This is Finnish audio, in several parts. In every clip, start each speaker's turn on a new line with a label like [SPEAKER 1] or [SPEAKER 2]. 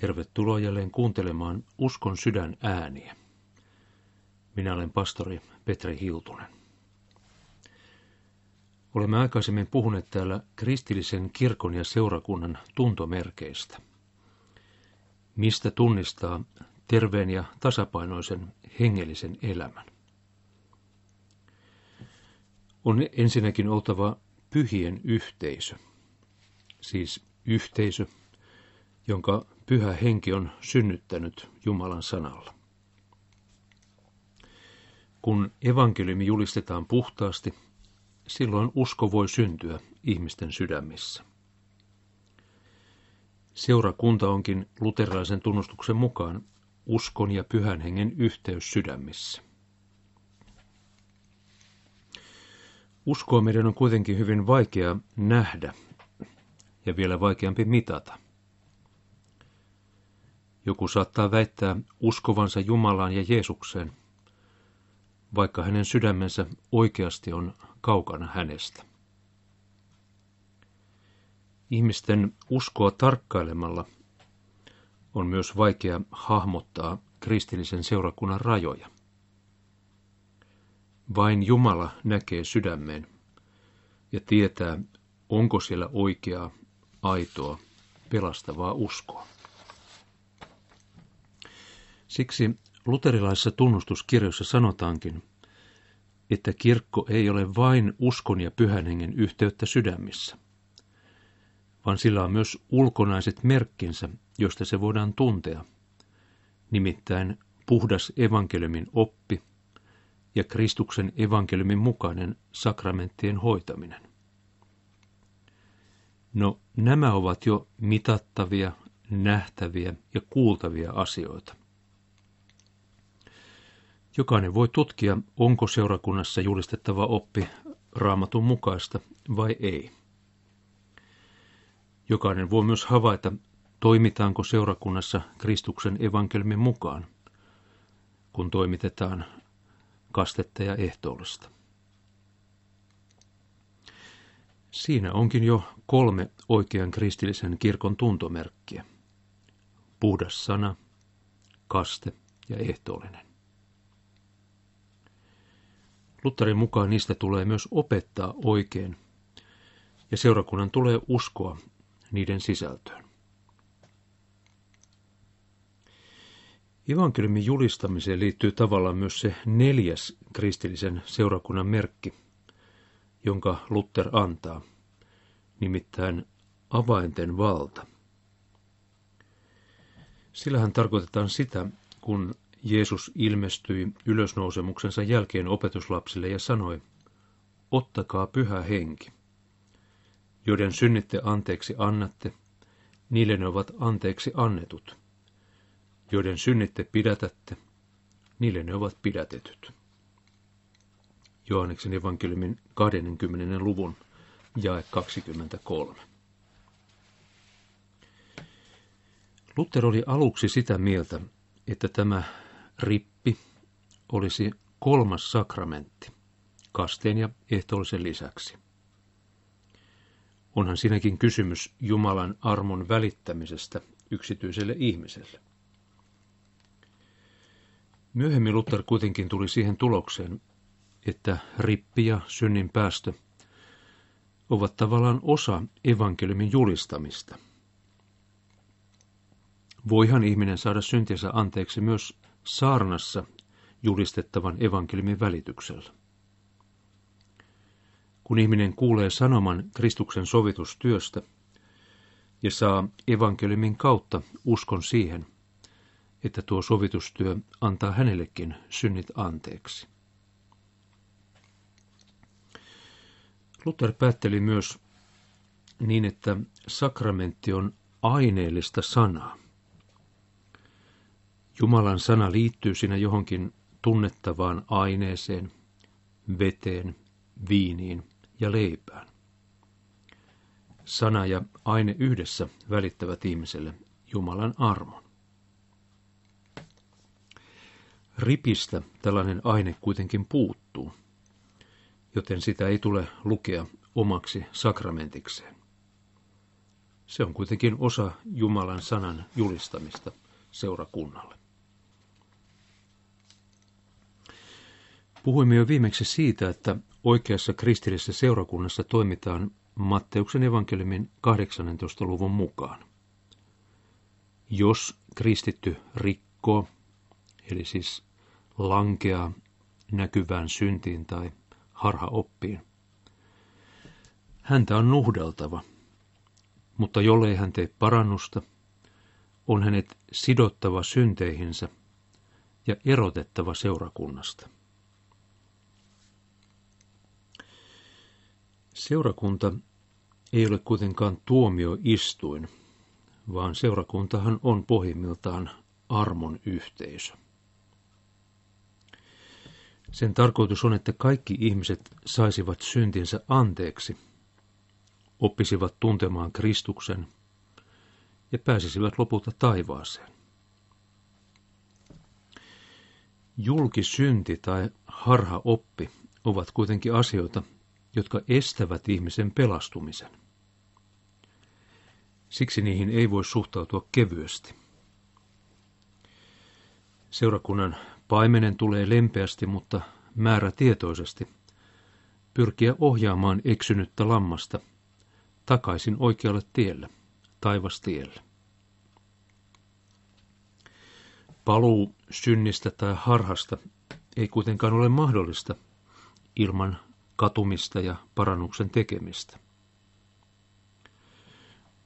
[SPEAKER 1] Tervetuloa jälleen kuuntelemaan Uskon sydän ääniä. Minä olen pastori Petri Hiltunen. Olemme aikaisemmin puhuneet täällä kristillisen kirkon ja seurakunnan tuntomerkeistä. Mistä tunnistaa terveen ja tasapainoisen hengellisen elämän? On ensinnäkin oltava pyhien yhteisö, siis yhteisö, jonka pyhä henki on synnyttänyt Jumalan sanalla. Kun evankeliumi julistetaan puhtaasti, silloin usko voi syntyä ihmisten sydämissä. Seurakunta onkin luterilaisen tunnustuksen mukaan uskon ja pyhän hengen yhteys sydämissä. Uskoa meidän on kuitenkin hyvin vaikea nähdä ja vielä vaikeampi mitata – joku saattaa väittää uskovansa Jumalaan ja Jeesukseen, vaikka hänen sydämensä oikeasti on kaukana hänestä. Ihmisten uskoa tarkkailemalla on myös vaikea hahmottaa kristillisen seurakunnan rajoja. Vain Jumala näkee sydämeen ja tietää, onko siellä oikeaa, aitoa, pelastavaa uskoa. Siksi luterilaisessa tunnustuskirjoissa sanotaankin, että kirkko ei ole vain uskon ja pyhän hengen yhteyttä sydämissä, vaan sillä on myös ulkonaiset merkkinsä, joista se voidaan tuntea, nimittäin puhdas evankeliumin oppi ja Kristuksen evankeliumin mukainen sakramenttien hoitaminen. No, nämä ovat jo mitattavia, nähtäviä ja kuultavia asioita. Jokainen voi tutkia, onko seurakunnassa julistettava oppi raamatun mukaista vai ei. Jokainen voi myös havaita, toimitaanko seurakunnassa Kristuksen evankelmin mukaan, kun toimitetaan kastetta ja ehtoollista. Siinä onkin jo kolme oikean kristillisen kirkon tuntomerkkiä. Puhdas sana, kaste ja ehtoollinen. Lutherin mukaan niistä tulee myös opettaa oikein, ja seurakunnan tulee uskoa niiden sisältöön. Evankeliumin julistamiseen liittyy tavallaan myös se neljäs kristillisen seurakunnan merkki, jonka Luther antaa, nimittäin avainten valta. Sillähän tarkoitetaan sitä, kun Jeesus ilmestyi ylösnousemuksensa jälkeen opetuslapsille ja sanoi, Ottakaa pyhä henki. Joiden synnitte anteeksi annatte, niille ne ovat anteeksi annetut. Joiden synnitte pidätätte, niille ne ovat pidätetyt. Johanneksen evankeliumin 20. luvun jae 23. Luther oli aluksi sitä mieltä, että tämä rippi olisi kolmas sakramentti kasteen ja ehtoollisen lisäksi. Onhan siinäkin kysymys Jumalan armon välittämisestä yksityiselle ihmiselle. Myöhemmin Luther kuitenkin tuli siihen tulokseen, että rippi ja synnin päästö ovat tavallaan osa evankeliumin julistamista. Voihan ihminen saada syntinsä anteeksi myös saarnassa julistettavan evankeliumin välityksellä. Kun ihminen kuulee sanoman Kristuksen sovitustyöstä ja saa evankeliumin kautta uskon siihen, että tuo sovitustyö antaa hänellekin synnit anteeksi. Luther päätteli myös niin, että sakramentti on aineellista sanaa. Jumalan sana liittyy siinä johonkin tunnettavaan aineeseen, veteen, viiniin ja leipään. Sana ja aine yhdessä välittävät ihmiselle Jumalan armon. Ripistä tällainen aine kuitenkin puuttuu, joten sitä ei tule lukea omaksi sakramentikseen. Se on kuitenkin osa Jumalan sanan julistamista seurakunnalle. Puhuimme jo viimeksi siitä, että oikeassa kristillisessä seurakunnassa toimitaan Matteuksen evankeliumin 18. luvun mukaan. Jos kristitty rikkoo, eli siis lankeaa näkyvään syntiin tai harhaoppiin, häntä on nuhdeltava, mutta jollei hän tee parannusta, on hänet sidottava synteihinsä ja erotettava seurakunnasta. Seurakunta ei ole kuitenkaan tuomioistuin, vaan seurakuntahan on pohjimmiltaan armon yhteisö. Sen tarkoitus on, että kaikki ihmiset saisivat syntinsä anteeksi, oppisivat tuntemaan Kristuksen ja pääsisivät lopulta taivaaseen. Julkisynti tai harha oppi ovat kuitenkin asioita, jotka estävät ihmisen pelastumisen. Siksi niihin ei voi suhtautua kevyesti. Seurakunnan paimenen tulee lempeästi, mutta määrätietoisesti pyrkiä ohjaamaan eksynyttä lammasta takaisin oikealle tielle, taivastielle. Paluu synnistä tai harhasta ei kuitenkaan ole mahdollista ilman katumista ja parannuksen tekemistä.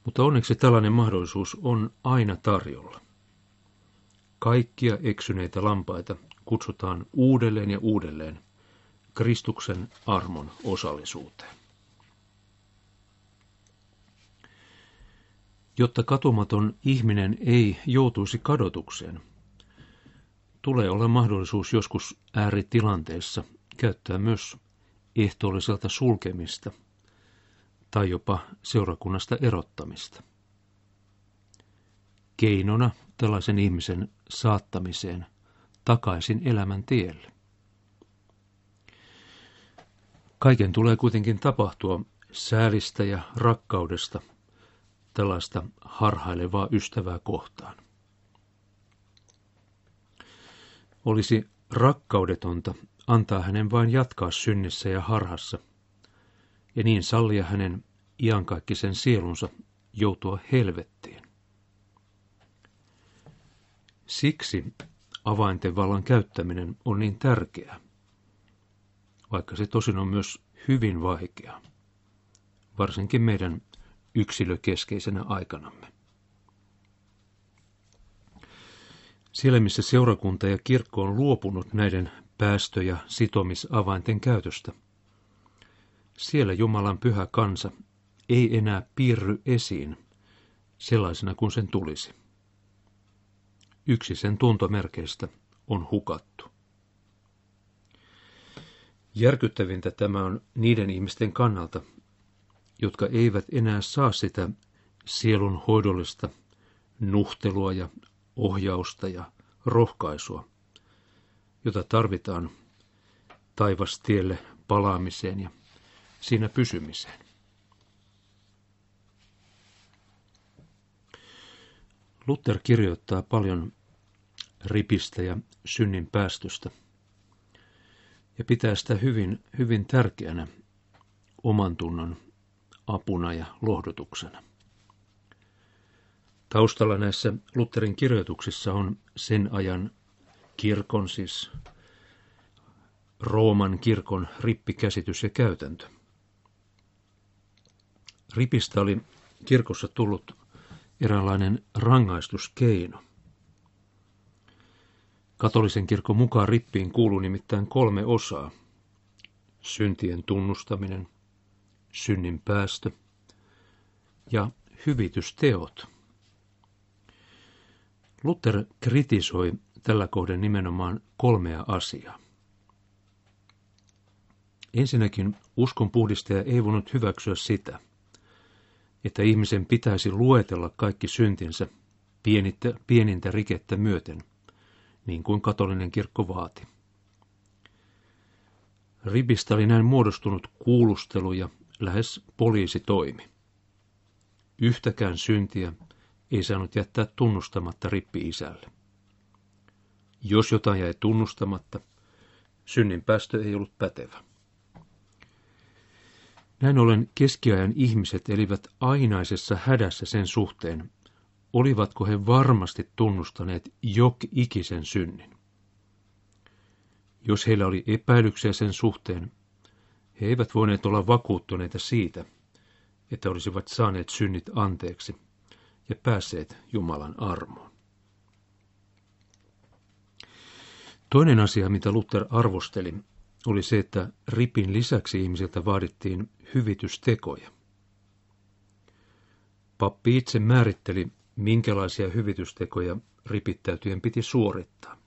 [SPEAKER 1] Mutta onneksi tällainen mahdollisuus on aina tarjolla. Kaikkia eksyneitä lampaita kutsutaan uudelleen ja uudelleen Kristuksen armon osallisuuteen. Jotta katumaton ihminen ei joutuisi kadotukseen, tulee olla mahdollisuus joskus ääritilanteessa käyttää myös ehtoolliselta sulkemista tai jopa seurakunnasta erottamista. Keinona tällaisen ihmisen saattamiseen takaisin elämän tielle. Kaiken tulee kuitenkin tapahtua säälistä ja rakkaudesta tällaista harhailevaa ystävää kohtaan. Olisi rakkaudetonta antaa hänen vain jatkaa synnissä ja harhassa, ja niin sallia hänen iankaikkisen sielunsa joutua helvettiin. Siksi avainten vallan käyttäminen on niin tärkeää, vaikka se tosin on myös hyvin vaikeaa, varsinkin meidän yksilökeskeisenä aikanamme. Siellä, missä seurakunta ja kirkko on luopunut näiden päästö- ja sitomisavainten käytöstä. Siellä Jumalan pyhä kansa ei enää piirry esiin sellaisena kuin sen tulisi. Yksi sen tuntomerkeistä on hukattu. Järkyttävintä tämä on niiden ihmisten kannalta, jotka eivät enää saa sitä sielun hoidollista nuhtelua ja ohjausta ja rohkaisua, jota tarvitaan taivastielle palaamiseen ja siinä pysymiseen. Luther kirjoittaa paljon ripistä ja synnin päästöstä ja pitää sitä hyvin, hyvin tärkeänä oman tunnon apuna ja lohdutuksena. Taustalla näissä Lutherin kirjoituksissa on sen ajan kirkon, siis Rooman kirkon rippikäsitys ja käytäntö. Ripistä oli kirkossa tullut eräänlainen rangaistuskeino. Katolisen kirkon mukaan rippiin kuuluu nimittäin kolme osaa. Syntien tunnustaminen, synnin päästö ja hyvitysteot. Luther kritisoi tällä kohden nimenomaan kolmea asiaa. Ensinnäkin uskon puhdistaja ei voinut hyväksyä sitä, että ihmisen pitäisi luetella kaikki syntinsä pienintä, pienintä rikettä myöten, niin kuin katolinen kirkko vaati. Ribistä oli näin muodostunut kuulustelu ja lähes poliisitoimi. yhtäkään syntiä ei saanut jättää tunnustamatta rippi-isälle. Jos jotain jäi tunnustamatta, synnin päästö ei ollut pätevä. Näin ollen keskiajan ihmiset elivät ainaisessa hädässä sen suhteen, olivatko he varmasti tunnustaneet jok ikisen synnin. Jos heillä oli epäilyksiä sen suhteen, he eivät voineet olla vakuuttuneita siitä, että olisivat saaneet synnit anteeksi ja päässeet Jumalan armoon. Toinen asia, mitä Luther arvosteli, oli se, että ripin lisäksi ihmisiltä vaadittiin hyvitystekoja. Pappi itse määritteli, minkälaisia hyvitystekoja ripittäytyjen piti suorittaa.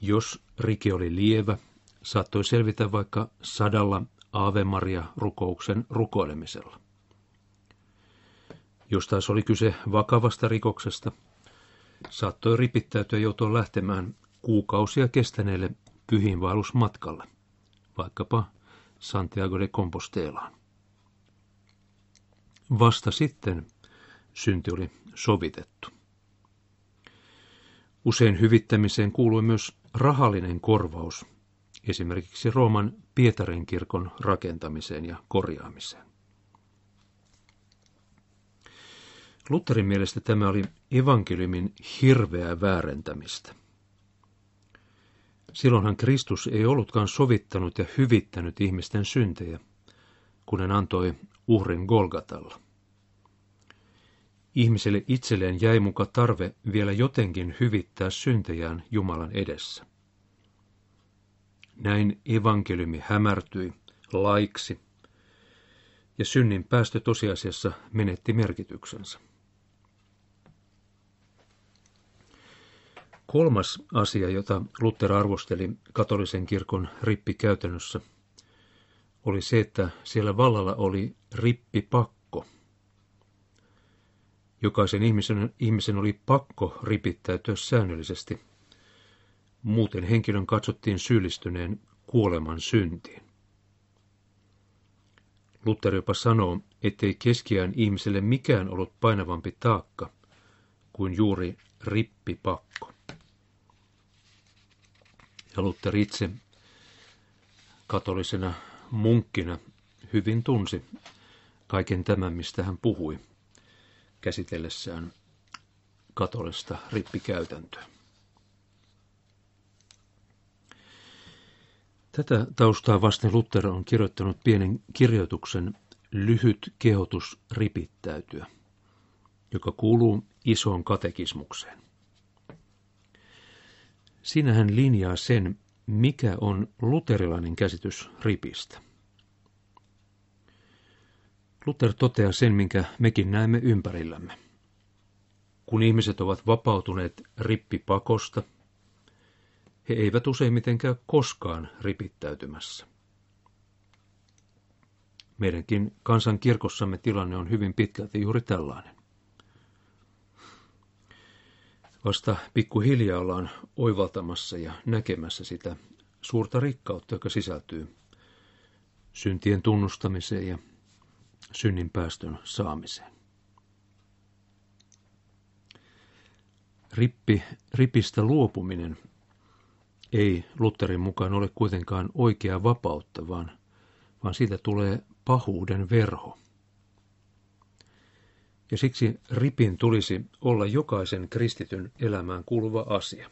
[SPEAKER 1] Jos rike oli lievä, saattoi selvitä vaikka sadalla Ave Maria-rukouksen rukoilemisella. Jos taas oli kyse vakavasta rikoksesta, saattoi ripittäytyä joutua lähtemään kuukausia kestäneelle pyhiinvaellusmatkalle, vaikkapa Santiago de Compostelaan. Vasta sitten synti oli sovitettu. Usein hyvittämiseen kuului myös rahallinen korvaus, esimerkiksi Rooman Pietarin kirkon rakentamiseen ja korjaamiseen. Lutherin mielestä tämä oli evankeliumin hirveää väärentämistä. Silloinhan Kristus ei ollutkaan sovittanut ja hyvittänyt ihmisten syntejä, kun hän antoi uhrin Golgatalla. Ihmiselle itselleen jäi muka tarve vielä jotenkin hyvittää syntejään Jumalan edessä. Näin evankeliumi hämärtyi laiksi, ja synnin päästö tosiasiassa menetti merkityksensä. Kolmas asia, jota Luther arvosteli katolisen kirkon rippikäytännössä, oli se, että siellä vallalla oli rippipakko. Jokaisen ihmisen, ihmisen oli pakko ripittäytyä säännöllisesti. Muuten henkilön katsottiin syyllistyneen kuoleman syntiin. Luther jopa sanoo, ettei keskiään ihmiselle mikään ollut painavampi taakka kuin juuri rippipakko. Ja Luther itse katolisena munkkina hyvin tunsi kaiken tämän, mistä hän puhui käsitellessään katolista rippikäytäntöä. Tätä taustaa vasten Luther on kirjoittanut pienen kirjoituksen Lyhyt kehotus ripittäytyä, joka kuuluu isoon katekismukseen. Siinä hän linjaa sen, mikä on luterilainen käsitys ripistä. Luther toteaa sen, minkä mekin näemme ympärillämme. Kun ihmiset ovat vapautuneet rippipakosta, he eivät useimmiten käy koskaan ripittäytymässä. Meidänkin kansankirkossamme tilanne on hyvin pitkälti juuri tällainen. Vasta pikkuhiljaa ollaan oivaltamassa ja näkemässä sitä suurta rikkautta, joka sisältyy syntien tunnustamiseen ja synnin päästön saamiseen. Rippi, ripistä luopuminen ei Lutherin mukaan ole kuitenkaan oikea vapautta, vaan, vaan siitä tulee pahuuden verho. Ja siksi ripin tulisi olla jokaisen kristityn elämään kuuluva asia.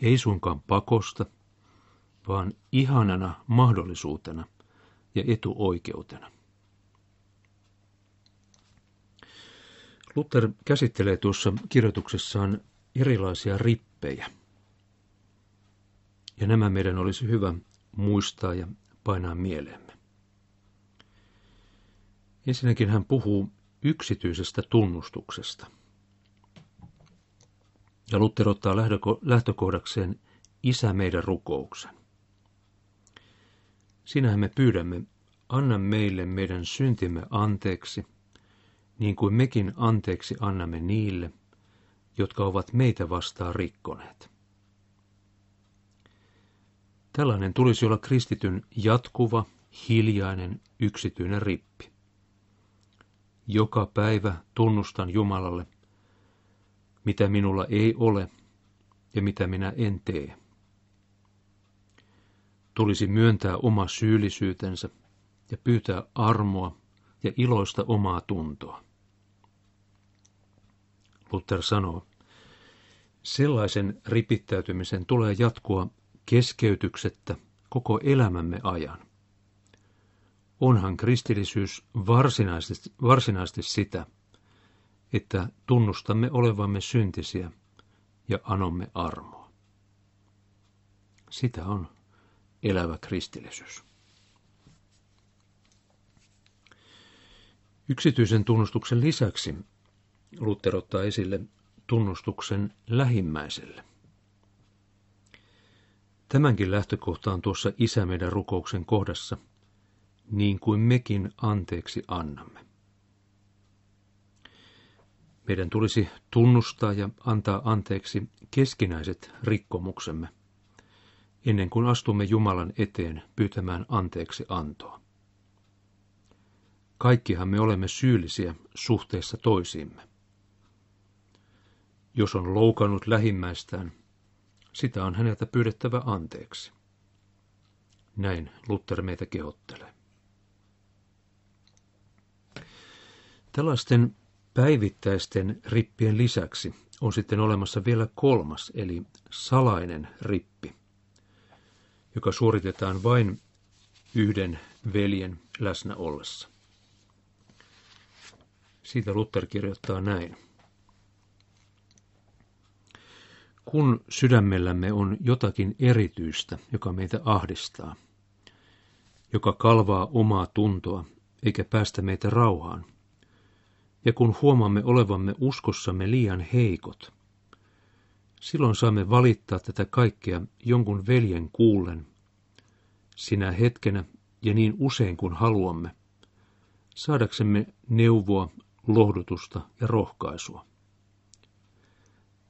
[SPEAKER 1] Ei suinkaan pakosta, vaan ihanana mahdollisuutena ja etuoikeutena. Luther käsittelee tuossa kirjoituksessaan erilaisia rippejä. Ja nämä meidän olisi hyvä muistaa ja painaa mieleemme. Ensinnäkin hän puhuu yksityisestä tunnustuksesta. Ja Luther ottaa lähtökohdakseen Isä meidän rukouksen. Sinähän me pyydämme, anna meille meidän syntimme anteeksi, niin kuin mekin anteeksi annamme niille, jotka ovat meitä vastaan rikkoneet. Tällainen tulisi olla kristityn jatkuva, hiljainen, yksityinen rippi. Joka päivä tunnustan Jumalalle, mitä minulla ei ole ja mitä minä en tee. Tulisi myöntää oma syyllisyytensä ja pyytää armoa ja iloista omaa tuntoa. Luther sanoo, sellaisen ripittäytymisen tulee jatkua keskeytyksettä koko elämämme ajan. Onhan kristillisyys varsinaisesti, varsinaisesti sitä, että tunnustamme olevamme syntisiä ja anomme armoa. Sitä on elävä kristillisyys. Yksityisen tunnustuksen lisäksi Luther ottaa esille tunnustuksen lähimmäiselle. Tämänkin lähtökohta on tuossa Isä meidän rukouksen kohdassa, niin kuin mekin anteeksi annamme. Meidän tulisi tunnustaa ja antaa anteeksi keskinäiset rikkomuksemme, ennen kuin astumme Jumalan eteen pyytämään anteeksi antoa. Kaikkihan me olemme syyllisiä suhteessa toisiimme. Jos on loukannut lähimmäistään, sitä on häneltä pyydettävä anteeksi. Näin Luther meitä kehottelee. Tällaisten päivittäisten rippien lisäksi on sitten olemassa vielä kolmas, eli salainen rippi, joka suoritetaan vain yhden veljen läsnä ollessa. Siitä Luther kirjoittaa näin. Kun sydämellämme on jotakin erityistä, joka meitä ahdistaa, joka kalvaa omaa tuntoa eikä päästä meitä rauhaan, ja kun huomaamme olevamme uskossamme liian heikot, silloin saamme valittaa tätä kaikkea jonkun veljen kuullen, sinä hetkenä ja niin usein kuin haluamme, saadaksemme neuvoa, lohdutusta ja rohkaisua.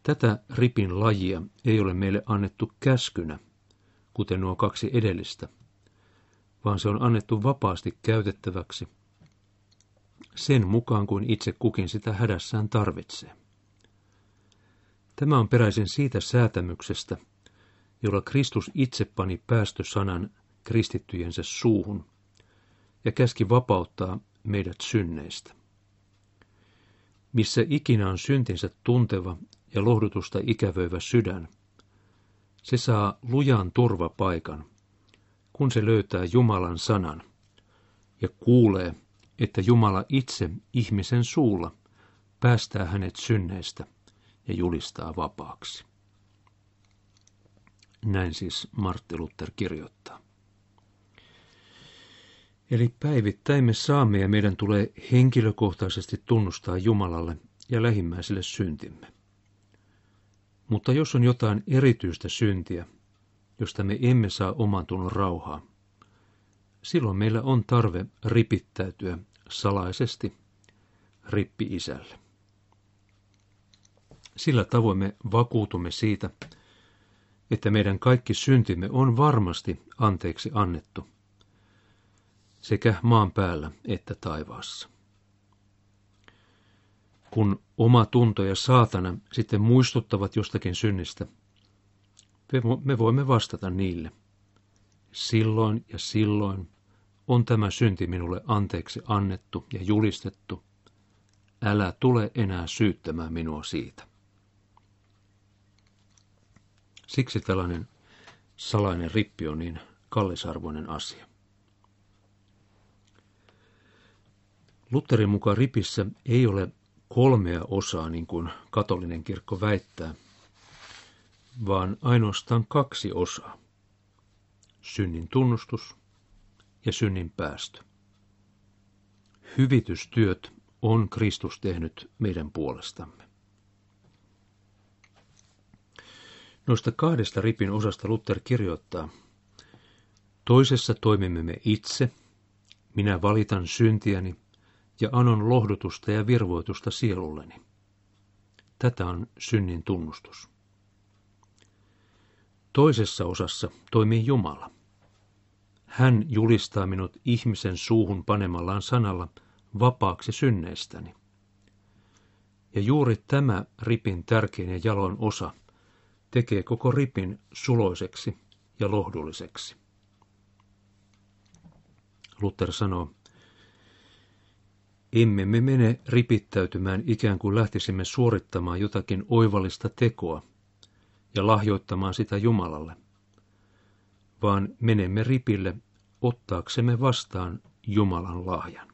[SPEAKER 1] Tätä ripin lajia ei ole meille annettu käskynä, kuten nuo kaksi edellistä, vaan se on annettu vapaasti käytettäväksi sen mukaan kuin itse kukin sitä hädässään tarvitsee. Tämä on peräisin siitä säätämyksestä, jolla Kristus itse pani päästösanan kristittyjensä suuhun ja käski vapauttaa meidät synneistä. Missä ikinä on syntinsä tunteva ja lohdutusta ikävöivä sydän, se saa lujan turvapaikan, kun se löytää Jumalan sanan ja kuulee, että Jumala itse ihmisen suulla päästää hänet synneistä ja julistaa vapaaksi. Näin siis Martti Luther kirjoittaa. Eli päivittäin me saamme ja meidän tulee henkilökohtaisesti tunnustaa Jumalalle ja lähimmäiselle syntimme. Mutta jos on jotain erityistä syntiä, josta me emme saa oman tunnon rauhaa, silloin meillä on tarve ripittäytyä salaisesti rippi-isälle. Sillä tavoin me vakuutumme siitä, että meidän kaikki syntimme on varmasti anteeksi annettu, sekä maan päällä että taivaassa kun oma tunto ja saatana sitten muistuttavat jostakin synnistä, me voimme vastata niille. Silloin ja silloin on tämä synti minulle anteeksi annettu ja julistettu. Älä tule enää syyttämään minua siitä. Siksi tällainen salainen rippi on niin kallisarvoinen asia. Lutherin mukaan ripissä ei ole kolmea osaa, niin kuin katolinen kirkko väittää, vaan ainoastaan kaksi osaa. Synnin tunnustus ja synnin päästö. Hyvitystyöt on Kristus tehnyt meidän puolestamme. Noista kahdesta ripin osasta Luther kirjoittaa, toisessa toimimme me itse, minä valitan syntiäni ja anon lohdutusta ja virvoitusta sielulleni. Tätä on synnin tunnustus. Toisessa osassa toimii Jumala. Hän julistaa minut ihmisen suuhun panemallaan sanalla vapaaksi synneistäni. Ja juuri tämä ripin tärkein ja jalon osa tekee koko ripin suloiseksi ja lohdulliseksi. Luther sanoo, emme me mene ripittäytymään ikään kuin lähtisimme suorittamaan jotakin oivallista tekoa ja lahjoittamaan sitä Jumalalle, vaan menemme ripille ottaaksemme vastaan Jumalan lahjan.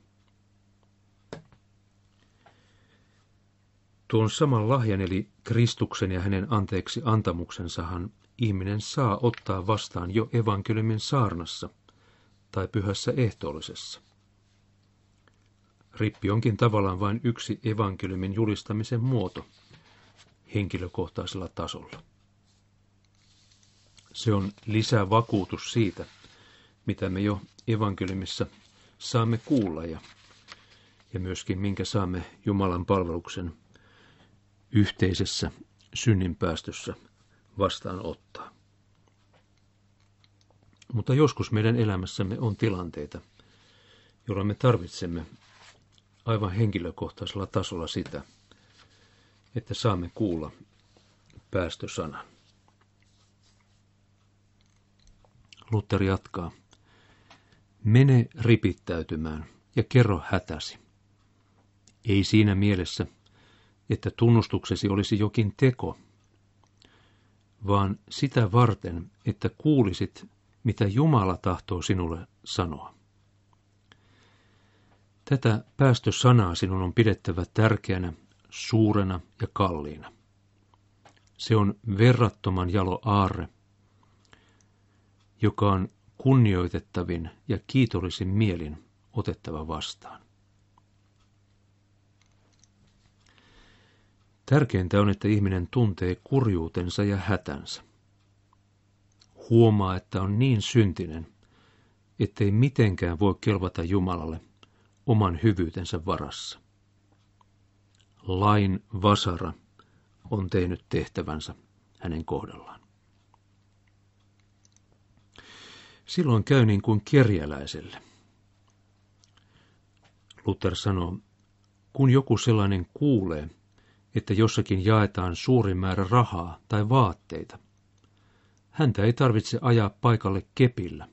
[SPEAKER 1] Tuon saman lahjan eli Kristuksen ja hänen anteeksi antamuksensahan ihminen saa ottaa vastaan jo evankeliumin saarnassa tai pyhässä ehtoollisessa. Rippi onkin tavallaan vain yksi evankeliumin julistamisen muoto henkilökohtaisella tasolla. Se on lisävakuutus siitä, mitä me jo evankeliumissa saamme kuulla ja, ja myöskin minkä saamme Jumalan palveluksen yhteisessä synninpäästössä vastaanottaa. Mutta joskus meidän elämässämme on tilanteita, joilla me tarvitsemme aivan henkilökohtaisella tasolla sitä, että saamme kuulla päästösanan. Luther jatkaa. Mene ripittäytymään ja kerro hätäsi. Ei siinä mielessä, että tunnustuksesi olisi jokin teko, vaan sitä varten, että kuulisit, mitä Jumala tahtoo sinulle sanoa. Tätä päästösanaa sinun on pidettävä tärkeänä, suurena ja kalliina. Se on verrattoman jalo aarre, joka on kunnioitettavin ja kiitollisin mielin otettava vastaan. Tärkeintä on, että ihminen tuntee kurjuutensa ja hätänsä. Huomaa, että on niin syntinen, ettei mitenkään voi kelvata Jumalalle oman hyvyytensä varassa. Lain vasara on tehnyt tehtävänsä hänen kohdallaan. Silloin käy niin kuin kerjäläiselle. Luther sanoo, kun joku sellainen kuulee, että jossakin jaetaan suuri määrä rahaa tai vaatteita, häntä ei tarvitse ajaa paikalle kepillä,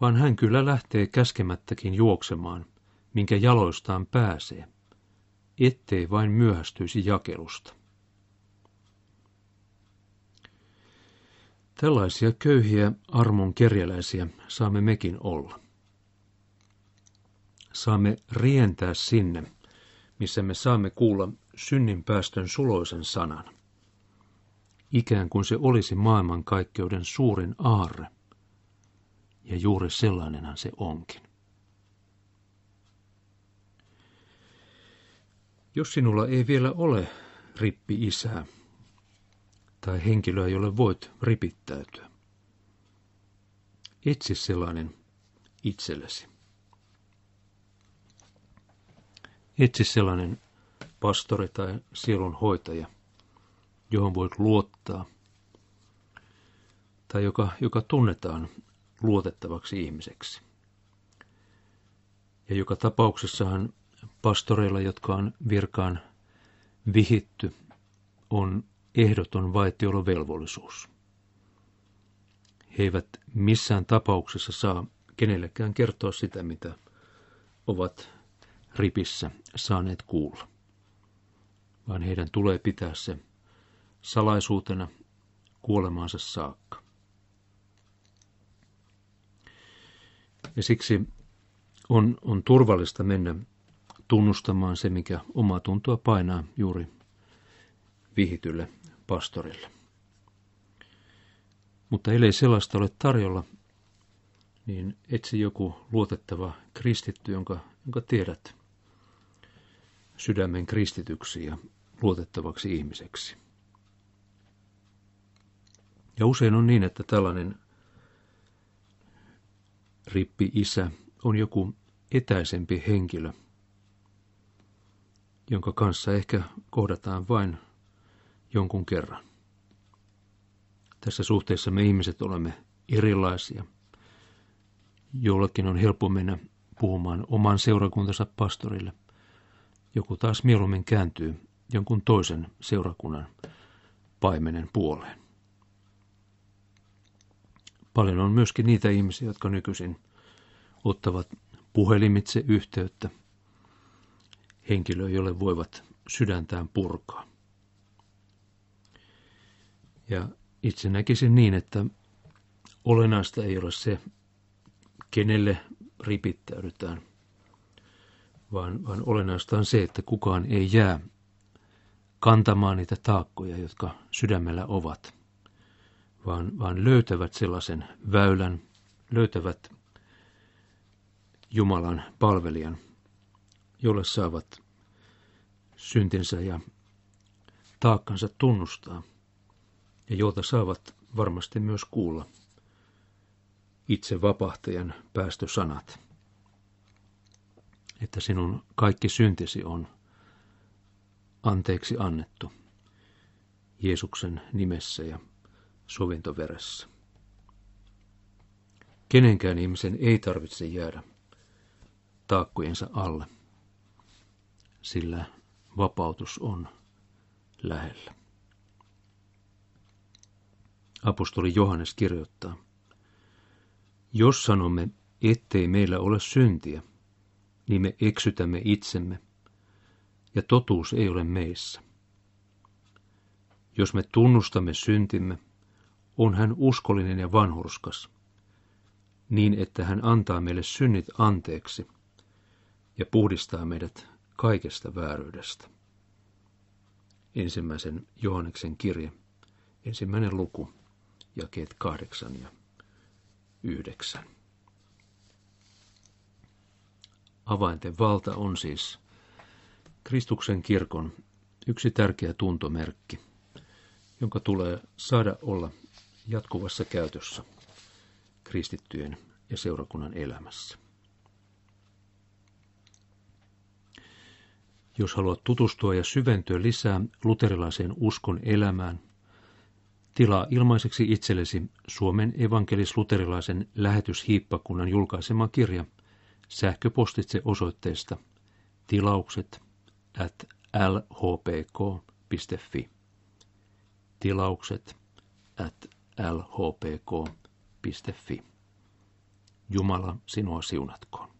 [SPEAKER 1] vaan hän kyllä lähtee käskemättäkin juoksemaan, minkä jaloistaan pääsee, ettei vain myöhästyisi jakelusta. Tällaisia köyhiä armon kerjäläisiä saamme mekin olla. Saamme rientää sinne, missä me saamme kuulla synninpäästön suloisen sanan. Ikään kuin se olisi maailmankaikkeuden suurin aarre. Ja juuri sellainenhan se onkin. Jos sinulla ei vielä ole rippi-isää, tai henkilöä, jolle voit ripittäytyä. Etsi sellainen itsellesi. Etsi sellainen pastori tai sielun hoitaja, johon voit luottaa, tai joka, joka tunnetaan luotettavaksi ihmiseksi. Ja joka tapauksessahan pastoreilla, jotka on virkaan vihitty, on ehdoton vaitiolovelvollisuus. He eivät missään tapauksessa saa kenellekään kertoa sitä, mitä ovat ripissä saaneet kuulla, vaan heidän tulee pitää se salaisuutena kuolemaansa saakka. Ja siksi on, on turvallista mennä tunnustamaan se, mikä omaa tuntoa painaa juuri vihitylle pastorille. Mutta ellei sellaista ole tarjolla, niin etsi joku luotettava kristitty, jonka, jonka tiedät sydämen kristityksi ja luotettavaksi ihmiseksi. Ja usein on niin, että tällainen rippi-isä on joku etäisempi henkilö, jonka kanssa ehkä kohdataan vain jonkun kerran. Tässä suhteessa me ihmiset olemme erilaisia. Jollakin on helppo mennä puhumaan oman seurakuntansa pastorille. Joku taas mieluummin kääntyy jonkun toisen seurakunnan paimenen puoleen. Paljon on myöskin niitä ihmisiä, jotka nykyisin ottavat puhelimitse yhteyttä henkilöön, jolle voivat sydäntään purkaa. Ja itse näkisin niin, että olennaista ei ole se, kenelle ripittäydytään, vaan, vaan olennaista on se, että kukaan ei jää kantamaan niitä taakkoja, jotka sydämellä ovat, vaan, vaan löytävät sellaisen väylän, löytävät Jumalan palvelijan, jolle saavat syntinsä ja taakkansa tunnustaa ja jolta saavat varmasti myös kuulla itse vapahtajan päästösanat, että sinun kaikki syntisi on anteeksi annettu Jeesuksen nimessä ja sovintoveressä. Kenenkään ihmisen ei tarvitse jäädä taakkojensa alle, sillä vapautus on lähellä. Apostoli Johannes kirjoittaa, jos sanomme, ettei meillä ole syntiä, niin me eksytämme itsemme, ja totuus ei ole meissä. Jos me tunnustamme syntimme, on hän uskollinen ja vanhurskas, niin että hän antaa meille synnit anteeksi ja puhdistaa meidät kaikesta vääryydestä. Ensimmäisen Johanneksen kirje, ensimmäinen luku, jakeet kahdeksan ja yhdeksän. Avainten valta on siis Kristuksen kirkon yksi tärkeä tuntomerkki, jonka tulee saada olla jatkuvassa käytössä kristittyjen ja seurakunnan elämässä. Jos haluat tutustua ja syventyä lisää luterilaiseen uskon elämään, tilaa ilmaiseksi itsellesi Suomen evankelis-luterilaisen lähetyshiippakunnan julkaisema kirja sähköpostitse osoitteesta tilaukset at lhpk.fi. Tilaukset at lhpk.fi. Jumala sinua siunatkoon.